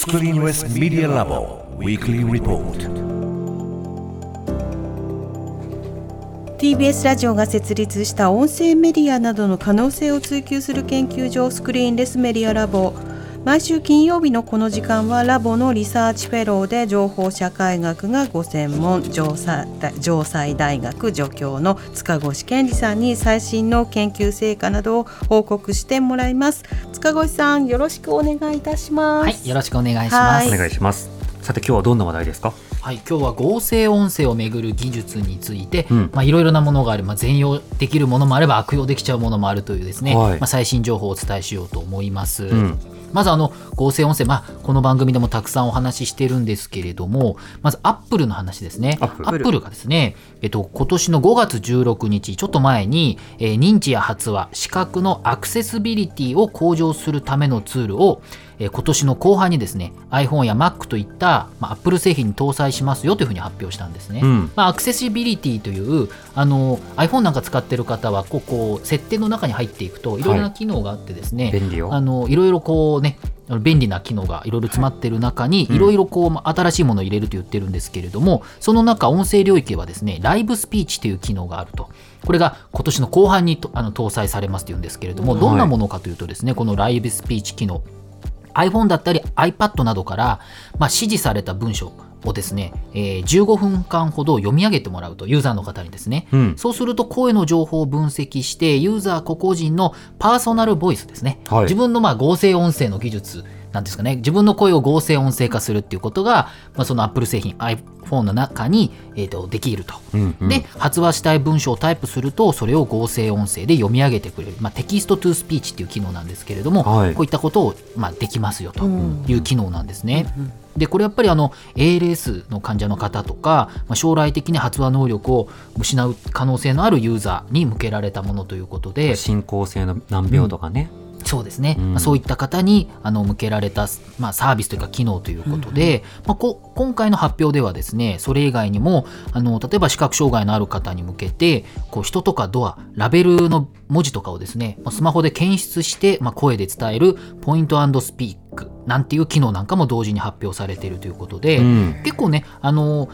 Screenless Media Lab Weekly Report. TBS ラジオが設立した音声メディアなどの可能性を追求する研究所スクリーンレスメディアラボ毎週金曜日のこの時間はラボのリサーチフェローで情報社会学がご専門城西大学助教の塚越健司さんに最新の研究成果などを報告してもらいます。塚越さんよろしくお願いいたします。はいよろしくお願いします。お願いしますさて今日はどんな話題ですか？はい、今日は合成音声をめぐる技術について、うん、まあいろいろなものがある、まあ、全用できるものもあれば悪用できちゃうものもあるというですね、はい、まあ最新情報をお伝えしようと思います。うんまずあの合成音声、まあ、この番組でもたくさんお話ししてるんですけれども、まずアップルの話ですね。アップルがですね、えっと、今年の5月16日、ちょっと前に、えー、認知や発話、視覚のアクセシビリティを向上するためのツールを、えー、今年の後半にですね iPhone や Mac といった、まあ、Apple 製品に搭載しますよというふうに発表したんですね、うん、まあ、アクセシビリティというあの iPhone なんか使ってる方はここ設定の中に入っていくといろいろな機能があってですね、はい、便利よ。あのいろいろこうね便利な機能がいろいろ詰まってる中にいろいろこう新しいものを入れると言ってるんですけれどもその中音声領域はですねライブスピーチという機能があると。これが今年の後半にあの搭載されますというんですけれどもどんなものかというとですねこのライブスピーチ機能 iPhone だったり iPad などから、まあ、指示された文章をですね、えー、15分間ほど読み上げてもらうとユーザーの方にですね、うん、そうすると声の情報を分析してユーザー個々人のパーソナルボイスですね、はい、自分のまあ合成音声の技術なんですかね、自分の声を合成音声化するっていうことが、まあ、その Apple 製品、iPhone の中に、えーと、できると、うんうん、で、発話したい文章をタイプすると、それを合成音声で読み上げてくれる、まあ、 text to speech っていう機能なんですけれども、はい、こういったことを、まあ、できますよと。いう機能なんですね。うんうん。でこれやっぱりあの ALS の患者の方とか、まあ、将来的に発話能力を失う可能性のあるユーザーに向けられたものということで。進行性の難病とかね、うんそうですね、うん、まあ、そういった方にあの向けられた、まあ、サービスというか機能ということで、うん、まあ、こ今回の発表ではですねそれ以外にもあの例えば視覚障害のある方に向けてこう人とかドアラベルの文字とかをですねスマホで検出して、まあ、声で伝えるポイントスピークなんていう機能なんかも同時に発表されているということで、うん、結構ねあの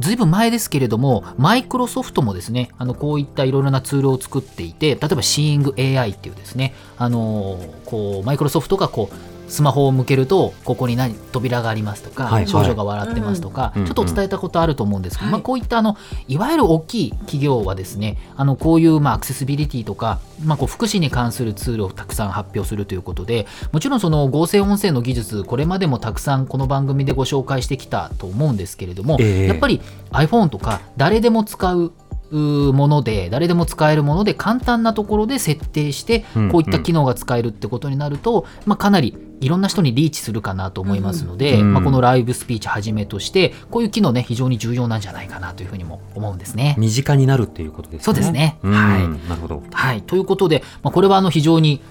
ずいぶん前ですけれども、マイクロソフトもですね、あのこういったいろいろなツールを作っていて、例えばシーイング AI っていうですね、あのこうマイクロソフトがこうスマホを向けるとここに何扉がありますとか、はい、少女が笑ってますとか、ちょっと伝えたことあると思うんですけど、まあ、こういったあのいわゆる大きい企業はですねあのこういうまあアクセシビリティとか、まあ、こう福祉に関するツールをたくさん発表するということでもちろんその合成音声の技術これまでもたくさんこの番組でご紹介してきたと思うんですけれども、えー、やっぱり iPhone とか誰でも使うもので誰でも使えるもので簡単なところで設定してこういった機能が使えるってことになると、まあ、かなりいろんな人にリーチするかなと思いますので、うん、まあ、このライブスピーチはじめとしてこういう機能ね非常に重要なんじゃないかなというふうにも思うんですね。身近になるっていうことですね。そうですね。はい。なるほど。はい。ということで、まあ、これはあの非常に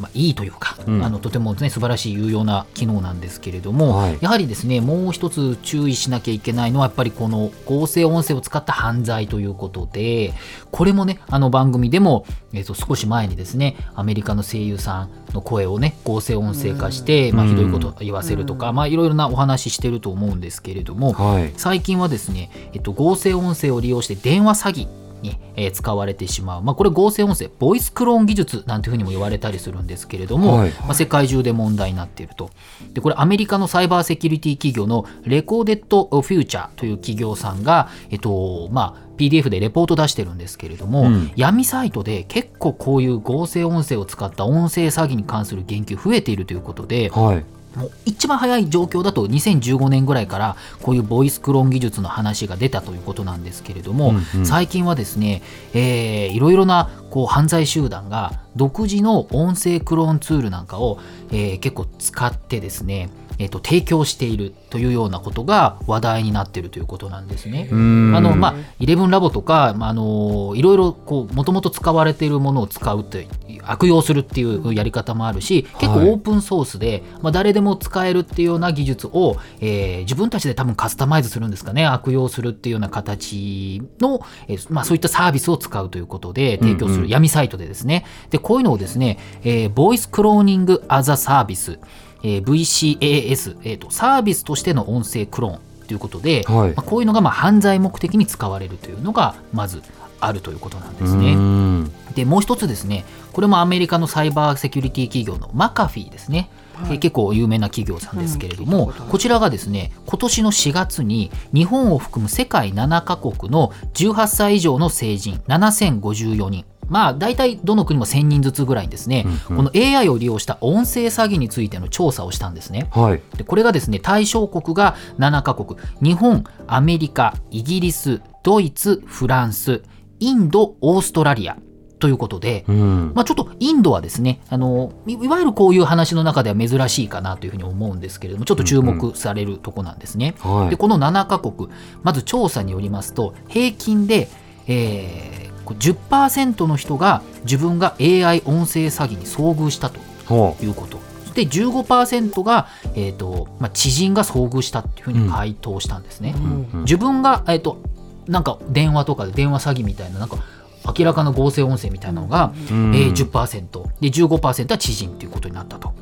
まあ、いいというか、うん、あのとても、ね、素晴らしい有用な機能なんですけれども、はい、やはりですねもう一つ注意しなきゃいけないのはやっぱりこの合成音声を使った犯罪ということでこれもねあの番組でも、えー、と少し前にですねアメリカの声優さんの声をね合成音声化して、まあ、ひどいことを言わせるとか、まあ、いろいろなお話ししてると思うんですけれども、はい、最近はですね、えっと、合成音声を利用して電話詐欺に、え使われてしまう、まあ、これ合成音声ボイスクローン技術なんていうふうにも言われたりするんですけれども、はい、まあ、世界中で問題になっていると。でこれアメリカのサイバーセキュリティ企業のレコーデッドフューチャーという企業さんが、えっとまあ、PDF でレポート出してるんですけれども、うん、闇サイトで結構こういう合成音声を使った音声詐欺に関する言及増えているということで、はいもう一番早い状況だと2015年ぐらいからこういうボイスクローン技術の話が出たということなんですけれども、うんうん、最近はですね、えー、いろいろなこう犯罪集団が独自の音声クローンツールなんかを、えー、結構使ってですねえーと、提供しているというようなことが話題になっているということなんですね。あのまあ、イレブンラボとか、まあ、あのいろいろもともと使われているものを使うって悪用するっていうやり方もあるし結構オープンソースで、まあ、誰でも使えるっていうような技術を、えー、自分たちで多分カスタマイズするんですかね。悪用するっていうような形の、えー、まあ、そういったサービスを使うということで提供する闇サイトでですね、でこういうのをですね、えー、ボイスクローニングアザサービスえー、VCAS、えーと、サービスとしての音声クローンということで、はい、まあ、こういうのがまあ犯罪目的に使われるというのがまずあるということなんですね。でもう一つですねこれもアメリカのサイバーセキュリティ企業のマカフィーですね。はい、結構有名な企業さんですけれども、うん、こちらがですね今年の4月に日本を含む世界7カ国の18歳以上の成人7054人まあ大体どの国も1000人ずつぐらいですね、うんうん、この AI を利用した音声詐欺についての調査をしたんですね。はい、でこれがですね対象国が7カ国。日本アメリカイギリスドイツフランスインドオーストラリアということで、うん、まあ、ちょっとインドはですねあのいわゆるこういう話の中では珍しいかなというふうに思うんですけれどもちょっと注目されるとこなんですね。うんうん、でこの7カ国。まず調査によりますと平均で、えー、10%の人が自分が AI 音声詐欺に遭遇したということ。で15%が、えーとまあ、知人が遭遇したっていうふうに回答したんですね。うん、自分が、えーと、なんか電話とかで電話詐欺みたいななんか明らかな合成音声みたいなのが、うん、えー、10%で15%は知人ということになったと。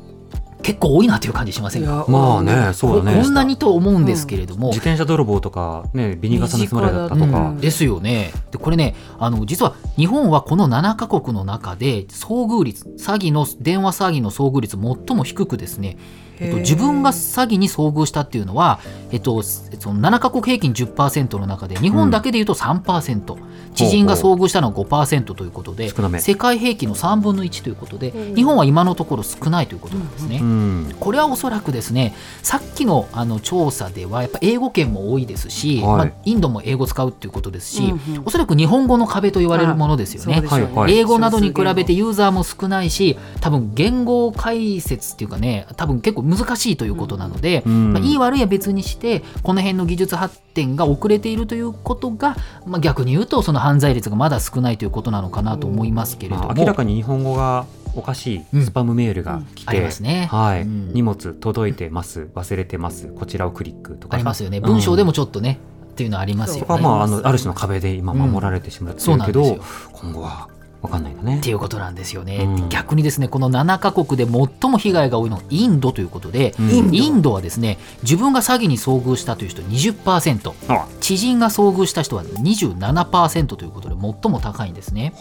結構多いなという感じしませんか？まあねそうだね。こんなにと思うんですけれども、うん、自転車泥棒とかねビニガサのつもりだったとか、うん、ですよね。でこれねあの実は日本はこの7か国の中で遭遇率詐欺の電話詐欺の遭遇率最も低くですねえっと、自分が詐欺に遭遇したっていうのは、えっと、その7か国平均10%の中で日本だけでいうと3%、うん、知人が遭遇したのは5%ということで世界平均の3分の1ということで、日本は今のところ少ないということなんですね。うん、これはおそらくですねさっきのあの調査ではやっぱ英語圏も多いですし、はい、まあ、インドも英語使うっていうことですし、うんうん、おそらく日本語の壁と言われるものですよね。英語などに比べてユーザーも少ないし多分言語解説っていうかね多分結構難しいということなので、うん、まあ、いい悪いは別にしてこの辺の技術発展が遅れているということが、まあ、逆に言うとその犯罪率がまだ少ないということなのかなと思いますけれども、まあ、明らかに日本語がおかしいスパムメールが来て、うんね、はい、うん、荷物届いてます忘れてますこちらをクリックとか。ありますよね。文章でもちょっとね、っていうのはありますよね。まああのある種の壁で今守られてしまってるけど、今後はわかんないよね。っていうことなんですよね。うん、逆にですねこの7か国で最も被害が多いのはインドということで、うん、インドはですね自分が詐欺に遭遇したという人20%知人が遭遇した人は27%ということで最も高いんですね。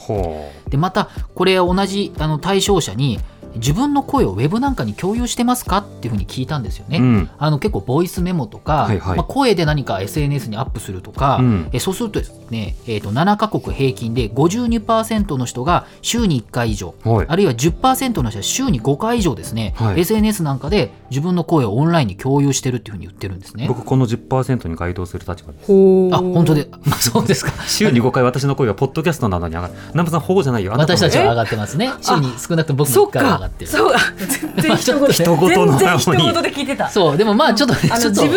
でまたこれ同じあの対象者に自分の声をウェブなんかに共有してますかっていうふうに聞いたんですよね。うん、あの結構ボイスメモとか、はいはい、まあ、声で何か SNS にアップするとか、うん、えそうするとですね、えー、と7か国平均で52%の人が週に1回以上、はい、あるいは10%の人は週に5回以上ですね、はい、SNS なんかで自分の声をオンラインに共有してるっていうふうに言ってるんですね。僕この10%に該当する立場です。あ本当で？そうですか。週に5回私の声はポッドキャストなどに上がる。南部さん保護じゃないよ。私たちは上がってますね。週に少なくとも僕も1回上がってる。そう全然人事人事の全然人事で聞いてた。そうでもまあちょっと、ね、あの自分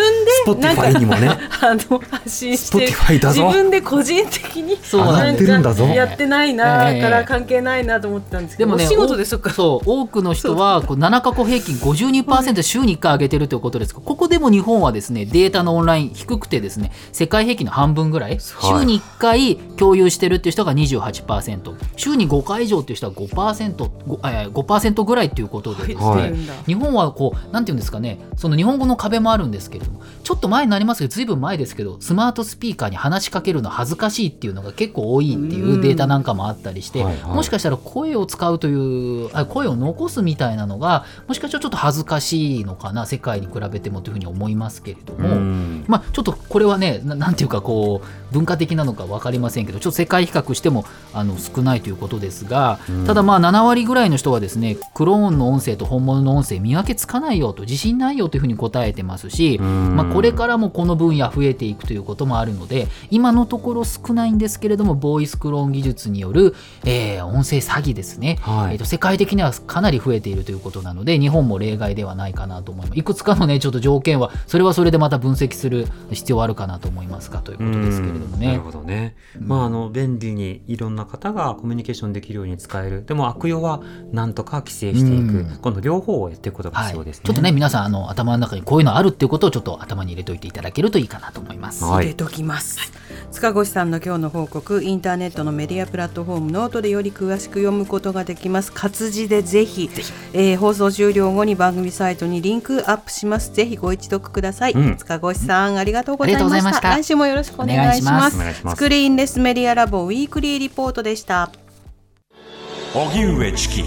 でなんかにもねあの発信して自分で個人的にそうなんてるんだぞやってないなから関係ないなと思ってたんですけど、でもね仕事でそっか。そう多くの人はこう7カ国平均52%週に1回上げてるということです。がここでも日本はですねデータのオンライン低くてですね世界平均の半分ぐらい週に1回共有してるっていう人が28%週に5回以上っていう人は 5%, 5, えー、5%ぐらいっていうことでですね、はい、日本はこうなんていうんですかねその日本語の壁もあるんですけれどもちょっと前になりますけどずいぶん前ですけどスマートスピーカーに話しかけるの恥ずかしいっていうのが結構多いっていうデータなんかもあったりして、はいはい、もしかしたら声を使うというあ声を残すみたいなのがもしかしたらちょっと恥ずかしいのかな世界に比べてもというふうに思いますけれども、まあ、ちょっとこれはねなんていうかこう文化的なのか分かりませんけどちょっと世界比較してもあの少ないということですがただまあ7割ぐらいの人はですねクローンの音声と本物の音声見分けつかないよと自信ないよというふうに答えてますし、まあ、これからもこの分野増えていくということもあるので今のところ少ないんですけれどもボイスクローン技術による、えー、音声詐欺ですね、はい、えーと、世界的にはかなり増えているということなので日本も例外ではないかなと思います。いくつかのねちょっと条件はそれはそれでまた分析する必要あるかなと思いますかということですけれどもね。なるほどね、まああの便利にいろんな方がコミュニケーションできるように使える。でも悪用はなんとか規制していく、この両方をやっていくことが必要ですね、はい、ちょっとね皆さんあの頭の中にこういうのあるっていうことをちょっと頭に入れておいていただけるといいかなと思います。入れときます。塚越さんの今日の報告インターネットのメディアプラットフォームノートでより詳しく読むことができます。活字でぜひえー、放送終了後に番組サイトにリンクアップします。ぜひご一読ください、うん、塚越さんありがとうございました。来週もよろしくお願いします。 Screenless Media Lab Weekly Report でした。荻上チキ